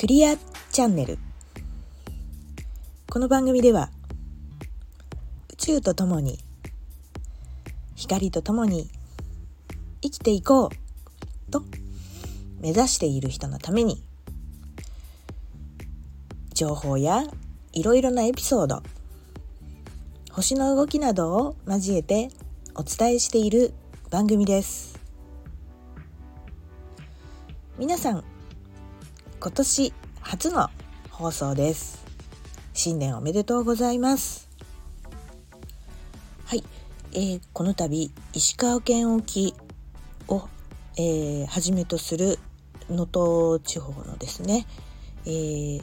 クリアチャンネル。この番組では宇宙とともに光とともに生きていこうと目指している人のために情報やいろいろなエピソード星の動きなどを交えてお伝えしている番組です。皆さん今年初の放送です。新年おめでとうございます。はい、えー、この度石川県沖を、えー、はじめとする能登地方のですね、えー、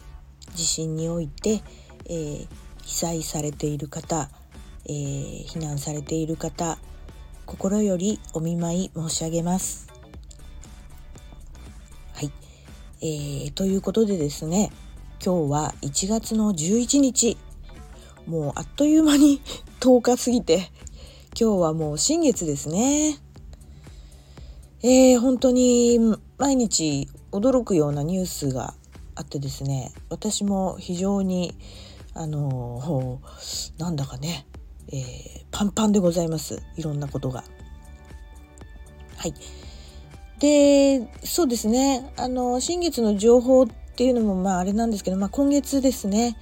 地震において、えー、被災されている方、えー、避難されている方心よりお見舞い申し上げます。えー、ということでですね今日は1月の11日。もうあっという間に 10日過ぎて今日はもう新月ですね。えー、本当に毎日驚くようなニュースがあってですね私も非常にあのー、なんだかね、えー、パンパンでございます。いろんなことが。はい。でそうですね。あの新月の情報っていうのもまああれなんですけど、まあ、今月ですね、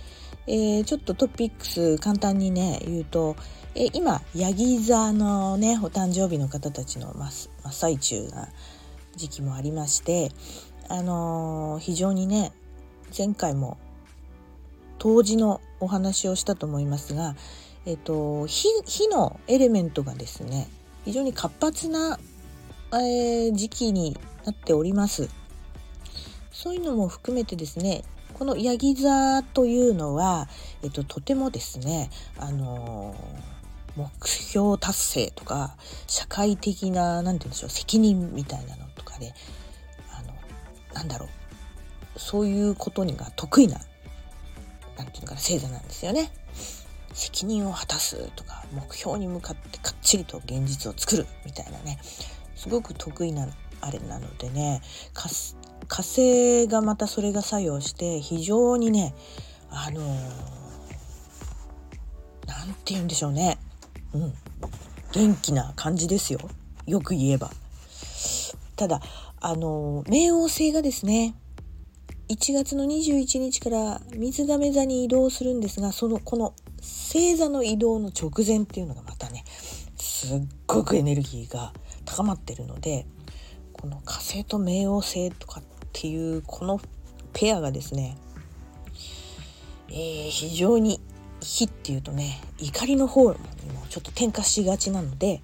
えー、ちょっとトピックス簡単にね言うと、えー、今ヤギ座のねお誕生日の方たちの真真っ最中な時期もありましてあのー、非常にね前回も冬至のお話をしたと思いますが、えっと、火火のエレメントがですね非常に活発なえー、時期になっております。そういうのも含めてですねこのヤギ座というのは、えっと、とてもですね、あのー、目標達成とか社会的な何て言うんでしょう責任みたいなのとかであのなんだろうそういうことにが得意な何て言うのかな星座なんですよね。責任を果たすとか目標に向かってかっちりと現実を作るみたいなねすごく得意なあれなのでね火星がまたそれが作用して非常にねあの何、て言うんでしょうね。うん。元気な感じですよ。よく言えば。ただあの冥王星がですね1月の21日から水亀座に移動するんですがそのこの星座の移動の直前っていうのがまたねすっごくエネルギーが高まってるのでこの火星と冥王星とかっていうこのペアがですね、えー、非常に火っていうとね怒りの方にもちょっと転化しがちなので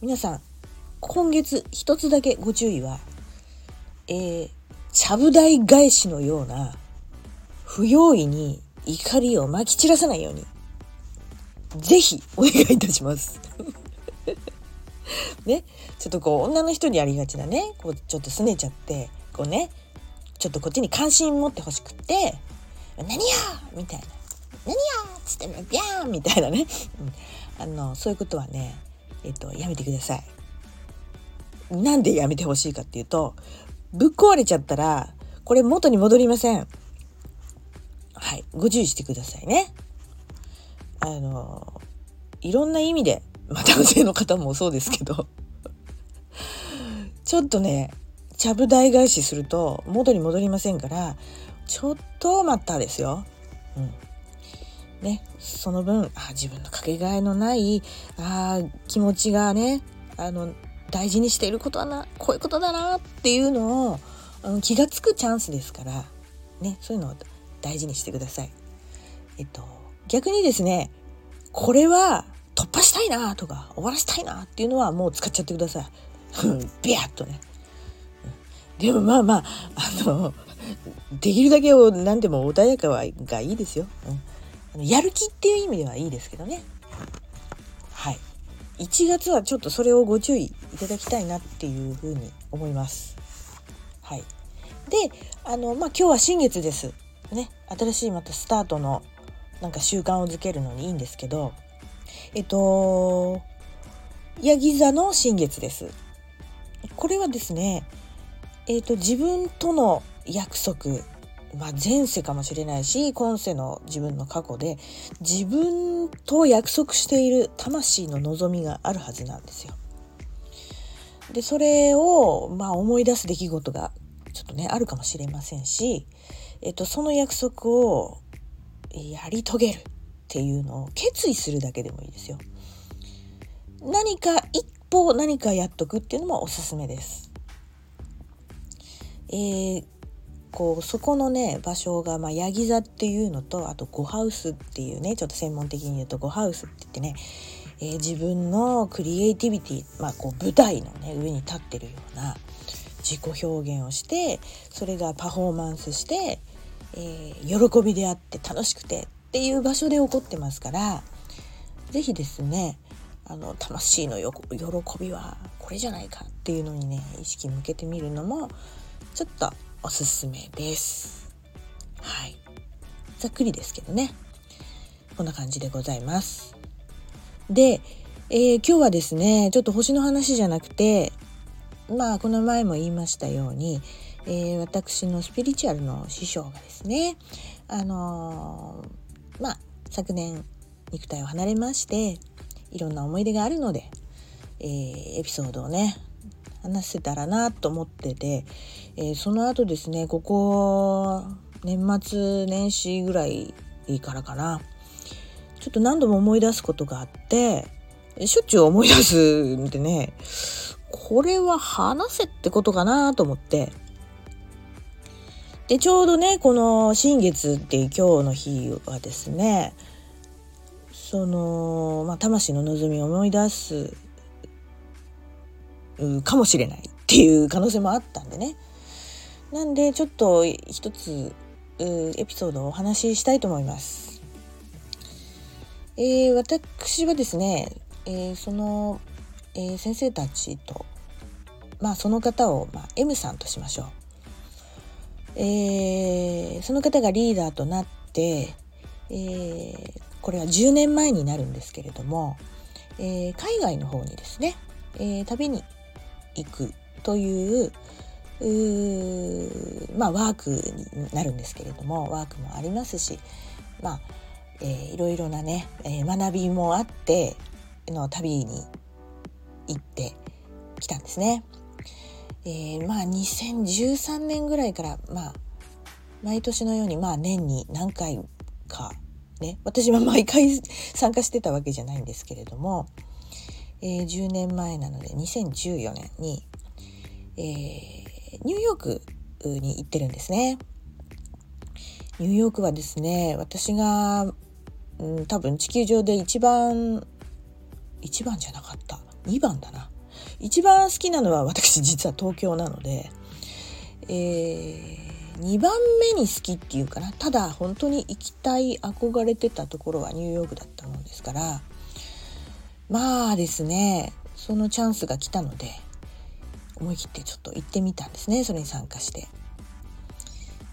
皆さん今月一つだけご注意は、えー、ちゃぶ台返しのような不用意に怒りをまき散らさないようにぜひお願いいたします。ねちょっとこう女の人にありがちなねこうちょっと拗ねちゃってこうねちょっとこっちに関心持ってほしくって「何や!」みたいな「何や!」っつって「ビャーン!」みたいなね、あのそういうことはねえっとやめてください。なんでやめてほしいかっていうとぶっ壊れちゃったらこれ元に戻りません。はい、ご注意してくださいね。あのいろんな意味でまあ男性の方もそうですけどちょっとねちゃぶ台返しすると元に戻りませんからちょっと待ったですよ。うんね、その分あ自分のかけがえのないあ気持ちがねあの大事にしていることはなこういうことだなっていうのをあの気が付くチャンスですから、ね、そういうのを大事にしてください。えっと逆にですねこれは突破したいなとか終わらせたいなっていうのはもう使っちゃってください。ビャッとね。でもまあまああの できるだけを何でも穏やかはがいいですよ、うん、やる気っていう意味ではいいですけどね。はい。1月はちょっとそれをご注意いただきたいなっていうふうに思います。はい。であのまあ今日は新月です。ね。新しいまたスタートのなんか習慣をづけるのにいいんですけどえっと、ヤギ座の新月です。これはですね、えっと、自分との約束まあ、前世かもしれないし今世の自分の過去で自分と約束している魂の望みがあるはずなんですよ。でそれを、まあ、思い出す出来事がちょっとねあるかもしれませんし、えっと、その約束をやり遂げるっていうのを決意するだけでもいいですよ。何か一歩何かやっとくっていうのもおすすめです。えー、こうそこのね場所が、まあ、ヤギ座っていうのとあとゴハウスっていうねちょっと専門的に言うとゴハウスって言ってね、えー、自分のクリエイティビティ、まあ、こう舞台の、ね、上に立ってるような自己表現をしてそれがパフォーマンスして、えー、喜びであって楽しくてっていう場所で起こってますから是非ですねあの魂の喜びはこれじゃないかっていうのにね意識向けてみるのもちょっとおすすめです。はい。ざっくりですけどね。こんな感じでございます。で、えー、今日はですね、ちょっと星の話じゃなくて、まあ、この前も言いましたように、えー、私のスピリチュアルの師匠がですね、あのー、まあ、昨年肉体を離れまして、いろんな思い出があるので、えー、エピソードをね、話せたらなと思ってて、えー、その後ですねここ年末年始ぐらいからかなちょっと何度も思い出すことがあってしょっちゅう思い出すんでねこれは話せってことかなと思ってでちょうどねこの新月っていう今日の日はですねその、まあ、魂の望みを思い出すかもしれないっていう可能性もあったんでねなんでちょっと一つエピソードをお話ししたいと思います。えー、私はですね、えー、その、えー、先生たちとまあその方を、まあ、M さんとしましょう。えー、その方がリーダーとなって、えー、これは10年前になるんですけれども、えー、海外の方にですね、え、旅に行くというまあワークになるんですけれどもワークもありますしまあ、えー、いろいろなね、えー、学びもあっての旅に行ってきたんですね。えー、まあ2013年ぐらいからまあ毎年のようにまあ年に何回かね私は毎回参加してたわけじゃないんですけれども、えー、10年前なので2014年に、えー、ニューヨークに行ってるんですね。ニューヨークはですね私が、うん、多分地球上で一番一番じゃなかった2番だな一番好きなのは私実は東京なので、えー、2番目に好きっていうかなただ本当に行きたい憧れてたところはニューヨークだったもんですからまあですねそのチャンスが来たので思い切ってちょっと行ってみたんですねそれに参加して。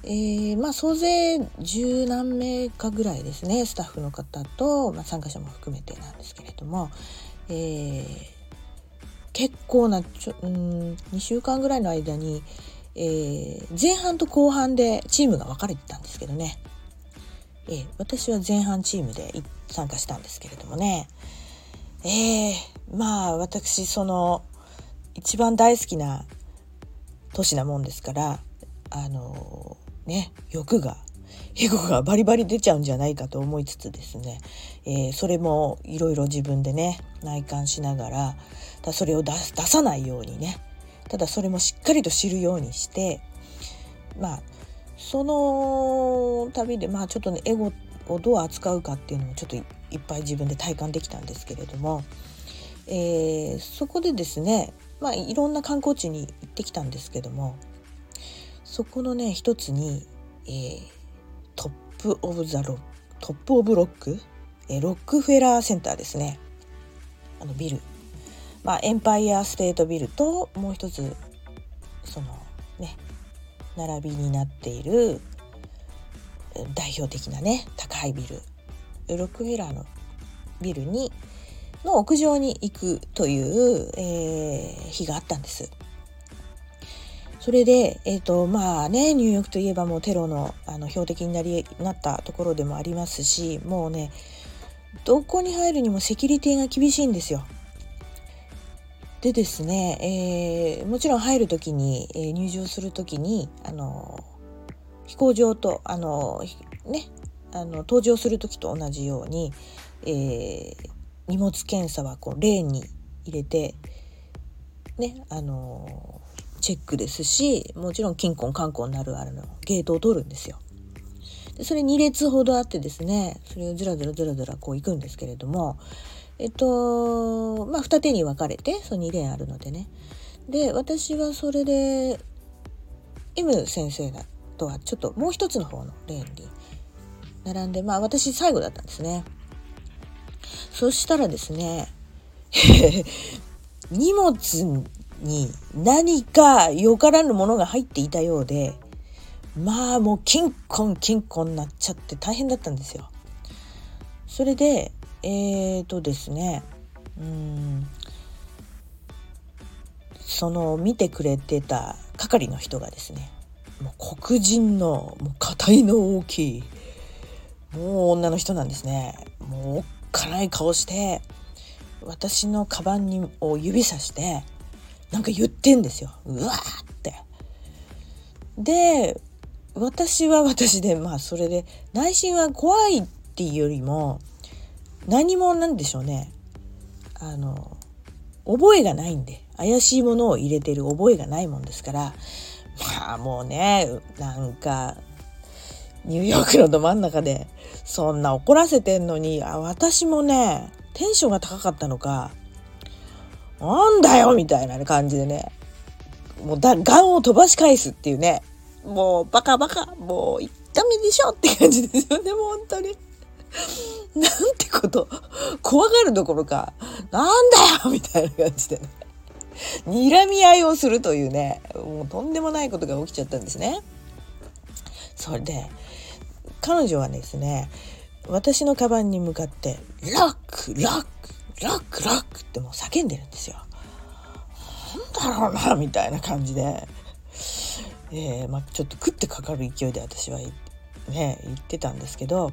えー、まあ総勢十何名かぐらいですねスタッフの方と、まあ、参加者も含めてなんですけれども、えー、結構なちょ、うん、2週間ぐらいの間に、えー、前半と後半でチームが分かれてたんですけどね、えー、私は前半チームで参加したんですけれどもね。えー、まあ私その一番大好きな都市なもんですからあのね欲がエゴがバリバリ出ちゃうんじゃないかと思いつつですね、えー、それもいろいろ自分でね内観しながらだそれを出さないようにね。ただそれもしっかりと知るようにしてまあその旅でまあちょっとねエゴをどう扱うかっていうのもちょっといっぱい自分で体感できたんですけれども、えー、そこでですねまあいろんな観光地に行ってきたんですけどもそこのね一つに、えー、トップ・オブ・ザ・ロトップ・オブ・ロック、えー、ロックフェラーセンターですね。あのビル、まあ、エンパイア・ステートビルともう一つそのね並びになっている代表的なね高いビルロックフェラーのビルにの屋上に行くという、えー、日があったんです。それで、えっ、ー、と、まあね、ニューヨークといえばもうテロのあの標的になりなったところでもありますし、もうね、どこに入るにもセキュリティが厳しいんですよ。でですね、えー、もちろん入る時に、えー、入場する時にあの飛行場とあのねあの登場する時と同じように、えー、荷物検査はこうレーンに入れてねあのチェックですしもちろん金婚観光になるあのゲートを通るんですよ。でそれ2列ほどあってですねそれをずらずらずらずらこう行くんですけれどもえっとまあ二手に分かれてその2レーンあるのでねで私はそれで M 先生とはちょっともう一つの方のレーンに並んでまあ私最後だったんですねそしたらですね 荷物に何かよからぬものが入っていたようでまあもうキンコンキンコンになっちゃって大変だったんですよ。それでえーとですねうんその見てくれてた係の人がですねもう黒人のもう硬いの大きいもう女の人なんですねもうおっかない顔して私のカバンにを指さしてなんか言ってんですようわーって。で私は私でまあそれで内心は怖いっていうよりも何もなんでしょうね。あの覚えがないんで。怪しいものを入れてる覚えがないもんですから。まあもうねなんかニューヨークのど真ん中でそんな怒らせてんのにあ私もねテンションが高かったのかなんだよみたいな感じでね。もうだガンを飛ばし返すっていうね。もうバカバカもう痛みでしょって感じですよねもう本当に。なんてこと怖がるどころかなんだよみたいな感じでね睨み合いをするというねもうとんでもないことが起きちゃったんですね。それで彼女はですね私のカバンに向かって「ロックロックロックロック」ってもう叫んでるんですよ。なんだろうなみたいな感じで、えーまあ、ちょっと食ってかかる勢いで私は行っね言ってたんですけど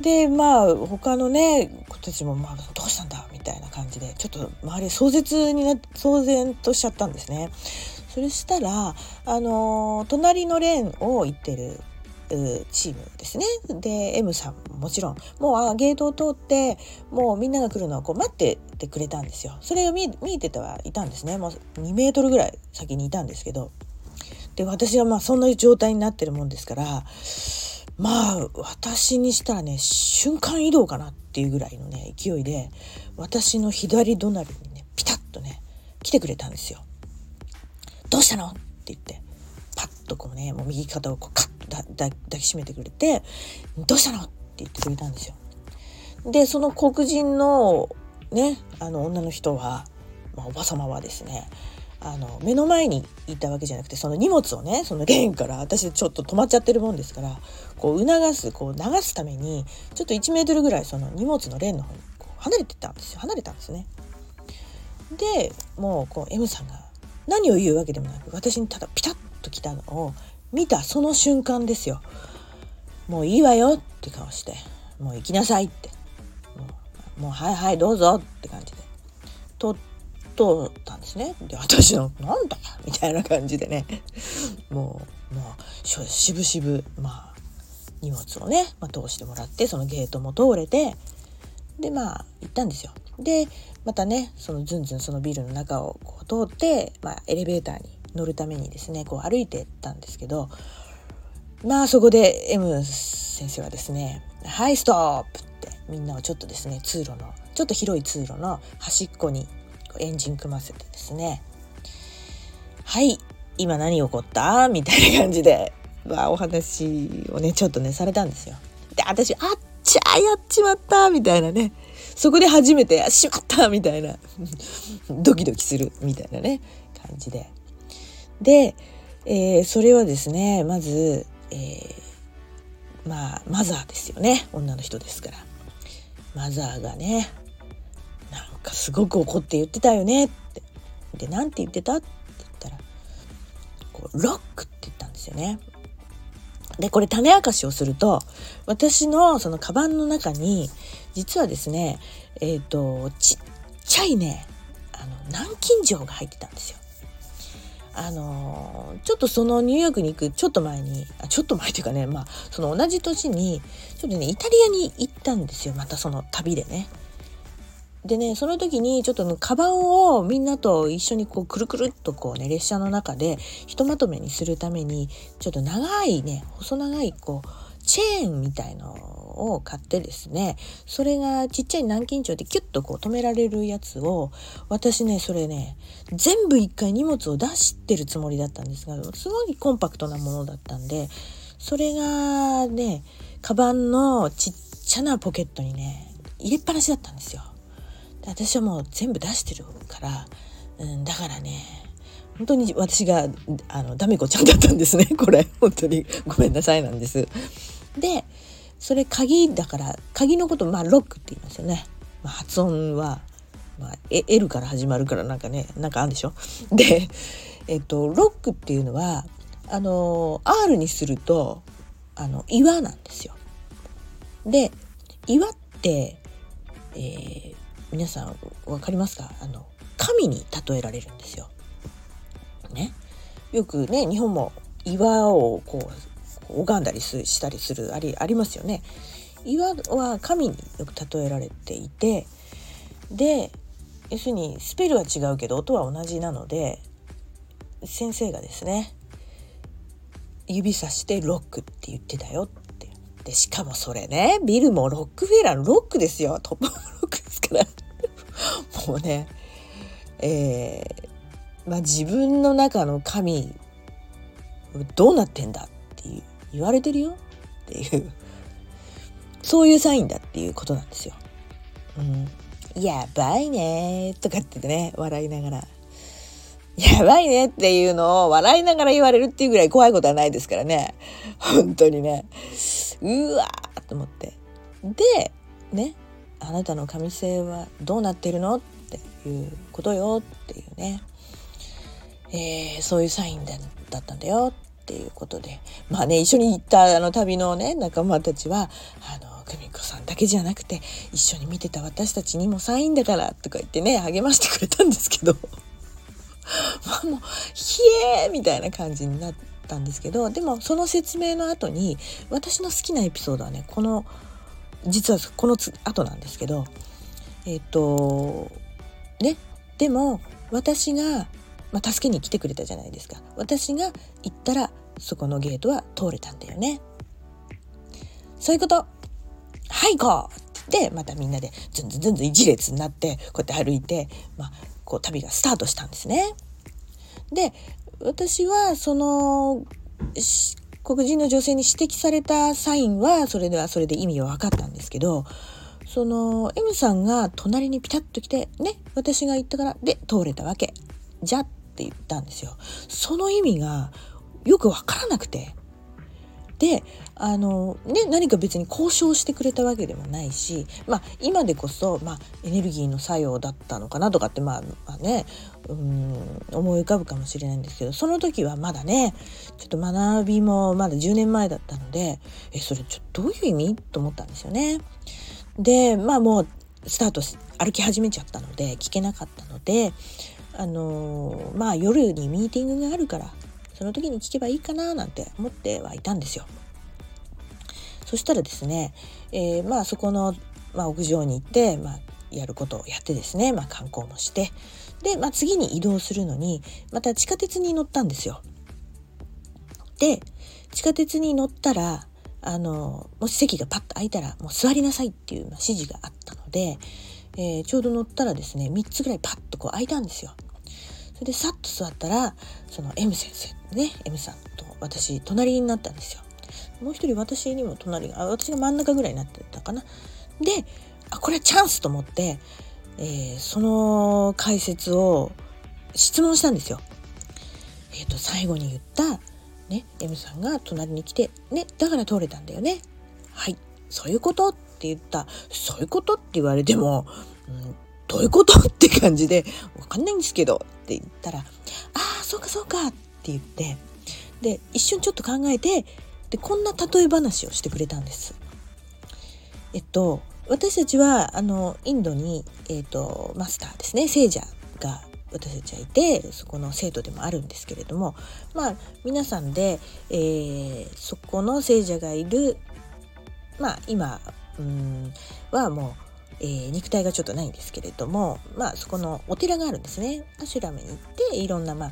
でまあ他のね子たちも、まあ「どうしたんだ?」みたいな感じでちょっと周り壮絶にな騒然としちゃったんですね。それしたらあの隣のレーンを行ってるチームですねで M さんもちろんもうあゲートを通ってもうみんなが来るのをこう待っててくれたんですよそれが見見えてたはいたんですねもう2メートルぐらい先にいたんですけどで私はまあそんな状態になってるもんですからまあ私にしたらね瞬間移動かなっていうぐらいのね勢いで私の左隣にねピタッとね来てくれたんですよ。どうしたの？って言ってパッとこうねもう右肩をこうカッと抱きしめてくれて「どうしたの?」って言ってくれたんですよ。でその黒人のねあの女の人は、まあ、おば様はですねあの目の前にいたわけじゃなくてその荷物をねそのレーンから私ちょっと止まっちゃってるもんですからこう促すこう流すためにちょっと1メートルぐらいその荷物のレーンの方にこう離れてたんですよ離れたんですね。でもうこう M さんが何を言うわけでもなく私にただピタッと来たのを見たその瞬間ですよ。もういいわよって顔してもう行きなさいってもうもうはいはいどうぞって感じで取通ったんですね。で私の「なんだ?」みたいな感じでねもうもうしぶしぶまあ荷物をね、まあ、通してもらってそのゲートも通れてでまあ行ったんですよ。でまたねそのずんずんそのビルの中をこう通って、まあ、エレベーターに乗るためにですねこう歩いてったんですけどまあそこで M 先生はですね「はいストップ!」ってみんなをちょっとですね通路のちょっと広い通路の端っこにエンジン組ませてですね。はい今何起こった？みたいな感じで、まあ、お話をねちょっとねされたんですよ。で私あっちゃやっちまった！みたいなね。そこで初めて「しまった!」みたいな。ドキドキする。みたいなね。感じで。で、えー、それはですねまず、えー、まあマザーですよね。女の人ですから。マザーがねかすごく怒って言ってたよねって。で、何て言ってた？って言ったら、こうロックって言ったんですよね。でこれ種明かしをすると私のそのカバンの中に実はですねえっ、ー、とちっちゃいねあの南京錠が入ってたんですよ。あのちょっとそのニューヨークに行くちょっと前にあちょっと前というかねまあその同じ年にちょっとねイタリアに行ったんですよまたその旅でね。でねその時にちょっと、ね、カバンをみんなと一緒にこうくるくるっとこうね列車の中でひとまとめにするためにちょっと長いね細長いこうチェーンみたいのを買ってですねそれがちっちゃい南京錠でキュッとこう止められるやつを私ねそれね全部一回荷物を出してるつもりだったんですがすごいコンパクトなものだったんでそれがねカバンのちっちゃなポケットにね入れっぱなしだったんですよ。私はもう全部出してるから、うん、だからね本当に私があのダメ子ちゃんだったんですね これ本当にごめんなさいなんです。でそれ鍵だから鍵のことまあロックって言いますよね。まあ、発音は、まあ、L から始まるからなんかねなんかあるでしょで、えっと、ロックっていうのはあの R にするとあの岩なんですよ。で岩って、えー、皆さん分かりますか？あの神に例えられるんですよ。ね、よくね日本も岩をこう拝んだりしたりするありありますよね。岩は神によく例えられていてで要するにスペルは違うけど音は同じなので先生がですね指さしてロックって言ってたよって。でしかもそれねビルもロックフェラーのロックですよ。トップロックですから。もうねえー、まあ自分の中の神どうなってんだっていう言われてるよ。っていう。そういうサインだっていうことなんですよ。うん、やばいね。とかってね笑いながら。やばいねっていうのを笑いながら言われるっていうぐらい怖いことはないですからね。本当にね。うわーと思って。でね。あなたの神性はどうなってるの？っていうことよっていうね、えー、そういうサインだったんだよっていうことで。まあね一緒に行ったあの旅のね仲間たちはあの久美子さんだけじゃなくて一緒に見てた私たちにもサインだからとか言ってね励ましてくれたんですけど。まあもう「ひえー!」みたいな感じになったんですけど。でもその説明の後に私の好きなエピソードはねこの「実はこの後なんですけどえっ、とねでも私が、まあ、助けに来てくれたじゃないですか。私が行ったらそこのゲートは通れたんだよね。そういうこと。はい行こう。ってまたみんなでずんずんずんずん一列になってこうやって歩いて、まあ、こう旅がスタートしたんですね。で私はその黒人の女性に指摘されたサインはそれではそれで意味は分かったんですけどその M さんが隣にピタッと来てね私が行ったからで通れたわけじゃって言ったんですよ。その意味がよく分からなくてであの、ね、何か別に交渉してくれたわけでもないし、まあ、今でこそ、まあ、エネルギーの作用だったのかなとかって、まあ、まあねうん思い浮かぶかもしれないんですけどその時はまだねちょっと学びもまだ10年前だったのでえそれちょっとどういう意味？と思ったんですよね。でまあもうスタート歩き始めちゃったので聞けなかったのであのまあ夜にミーティングがあるからその時に聞けばいいかななんて思ってはいたんですよ。そしたらですね、えー、まあそこの、まあ、屋上に行って、まあ、やることをやってですね、まあ、観光もしてで、まあ、次に移動するのにまた地下鉄に乗ったんですよ。で地下鉄に乗ったらあのもし席がパッと空いたらもう座りなさいっていう指示があったので、えー、ちょうど乗ったらですね3つぐらいパッとこう空いたんですよ。それでさっと座ったらその M 先生ね M さんと私隣になったんですよ。もう一人私にも隣が私が真ん中ぐらいになってたかな。であこれはチャンスと思って、えー、その解説を質問したんですよ。えっ、ー、と最後に言ったね M さんが隣に来てねだから通れたんだよね。はいそういうこと？って言ったそういうこと？って言われても、うん、どういうこと？って感じでわかんないんですけどって言ったらああそうかそうかって言ってで一瞬ちょっと考えてでこんな例え話をしてくれたんです。えっと私たちはあのインドに、えっと、マスターですね聖者が私たちはいてそこの生徒でもあるんですけれどもまあ皆さんで、えー、そこの聖者がいるまあ今うんはもうえー、肉体がちょっとないんですけれどもまあそこのお寺があるんですねアシュラムに行っていろんなまあ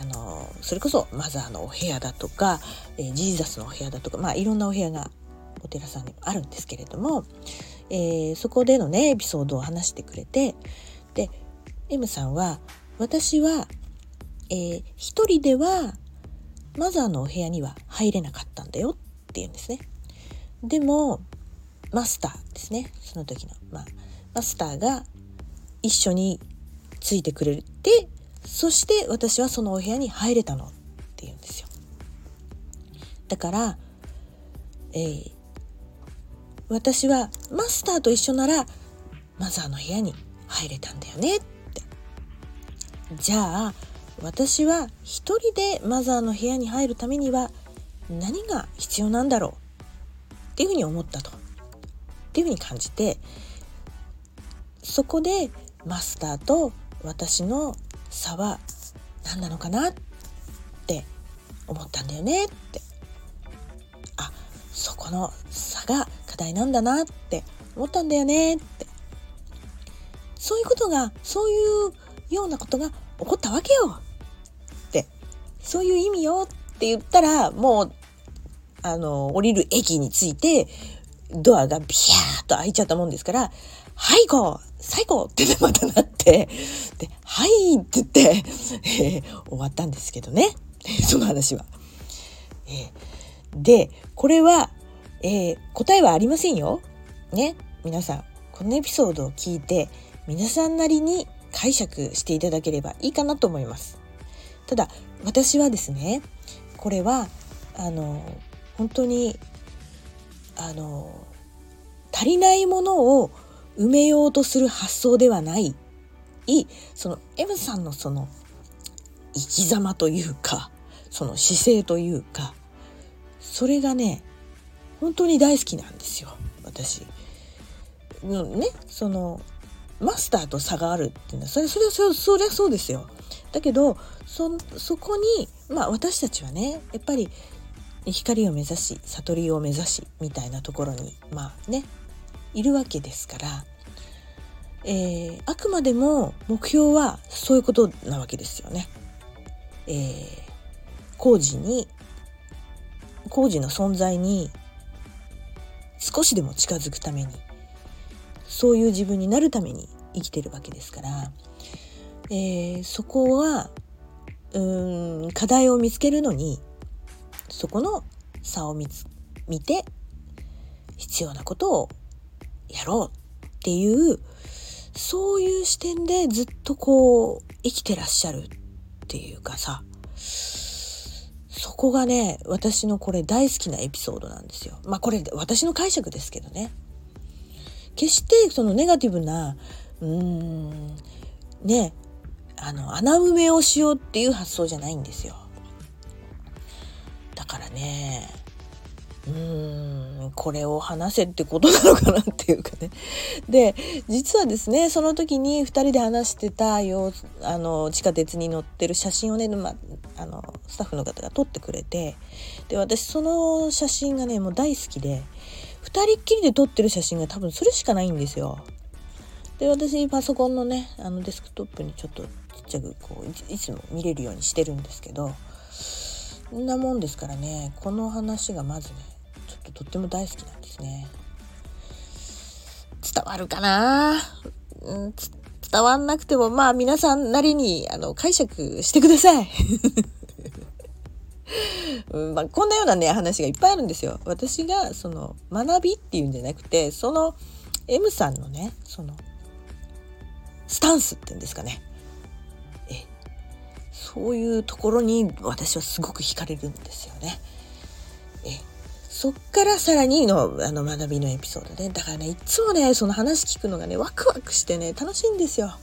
あのそれこそマザーのお部屋だとか、えー、ジーザスのお部屋だとかまあいろんなお部屋がお寺さんにあるんですけれども、えー、そこでのねエピソードを話してくれてで M さんは私は、えー、一人ではマザーのお部屋には入れなかったんだよって言うんですね。でもマスターですね。その時の、まあ、マスターが一緒についてくれてそして私はそのお部屋に入れたのって言うんですよ。だから、えー、私はマスターと一緒ならマザーの部屋に入れたんだよねって。じゃあ私は一人でマザーの部屋に入るためには何が必要なんだろうっていうふうに思ったと。っていうふうに感じてそこでマスターと私の差は何なのかなって思ったんだよね。ってあそこの差が課題なんだなって思ったんだよねって。そういうことがそういうようなことが起こったわけよって。そういう意味よって言ったらもうあの降りる駅に着いてドアがビャーっと開いちゃったもんですから、はいこう最高ってまたなって、で、はいって言って、えー、終わったんですけどね。その話は。えー、で、これは、えー、答えはありませんよ。ね。皆さん、このエピソードを聞いて、皆さんなりに解釈していただければいいかなと思います。ただ、私はですね、これは、あの、本当にあの足りないものを埋めようとする発想ではないその M さんのその生き様というかその姿勢というかそれがね本当に大好きなんですよ私。ねそのマスターと差があるっていうのはそれそれそそりゃそうですよ。だけどそそこにまあ私たちはねやっぱり光を目指し悟りを目指しみたいなところにまあねいるわけですから、えー、あくまでも目標はそういうことなわけですよね。えー、工事に工事の存在に少しでも近づくためにそういう自分になるために生きてるわけですから、えー、そこはうん課題を見つけるのにそこの差を見つ見て必要なことをやろうっていうそういう視点でずっとこう生きてらっしゃるっていうかさそこがね私のこれ大好きなエピソードなんですよ。まあこれ私の解釈ですけどね。決してそのネガティブなうーんねあの穴埋めをしようっていう発想じゃないんですよ。からねうーんこれを話せってことなのかなっていうかねで実はですねその時に2人で話してたよあの地下鉄に乗ってる写真をね、まあのスタッフの方が撮ってくれてで私その写真がねもう大好きで2人っきりで撮ってる写真が多分それしかないんですよ。で私パソコンのねあのデスクトップにちょっとちっちゃくこういつも見れるようにしてるんですけどんなもんですからね。この話がまずねちょっととっても大好きなんですね。伝わるかな、うん、伝わんなくてもまあ皆さんなりにあの解釈してください。うんまあ、こんなようなね話がいっぱいあるんですよ。私がその学びっていうんじゃなくてその M さんのねそのスタンスっていうんですかね。そういうところに私はすごく惹かれるんですよね。えそっからさらにのあの学びのエピソードで、ね、だからねいつもねその話聞くのがねワクワクしてね楽しいんですよ。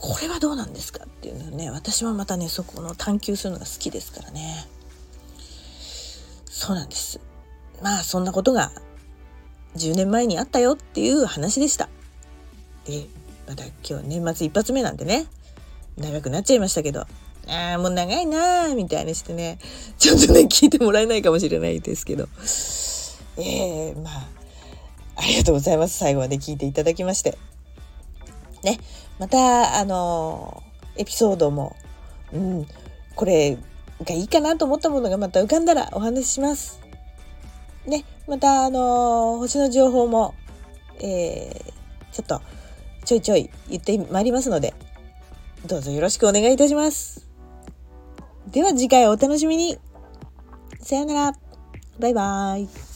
これはどうなんですかっていうのね私はまたねそこの探求するのが好きですからね。そうなんです。まあそんなことが10年前にあったよっていう話でした。えまた今日年末一発目なんでね。長くなっちゃいましたけど。ああもう長いなーみたいにしてね。ちょっとね聞いてもらえないかもしれないですけど。えー、まあありがとうございます。最後まで聞いていただきまして。ねまたあのエピソードもうんこれがいいかなと思ったものがまた浮かんだらお話しします。ねまたあの星の情報もえー、ちょっとちょいちょい言ってまいりますのでどうぞよろしくお願いいたします。では次回お楽しみに。さよなら。バイバーイ。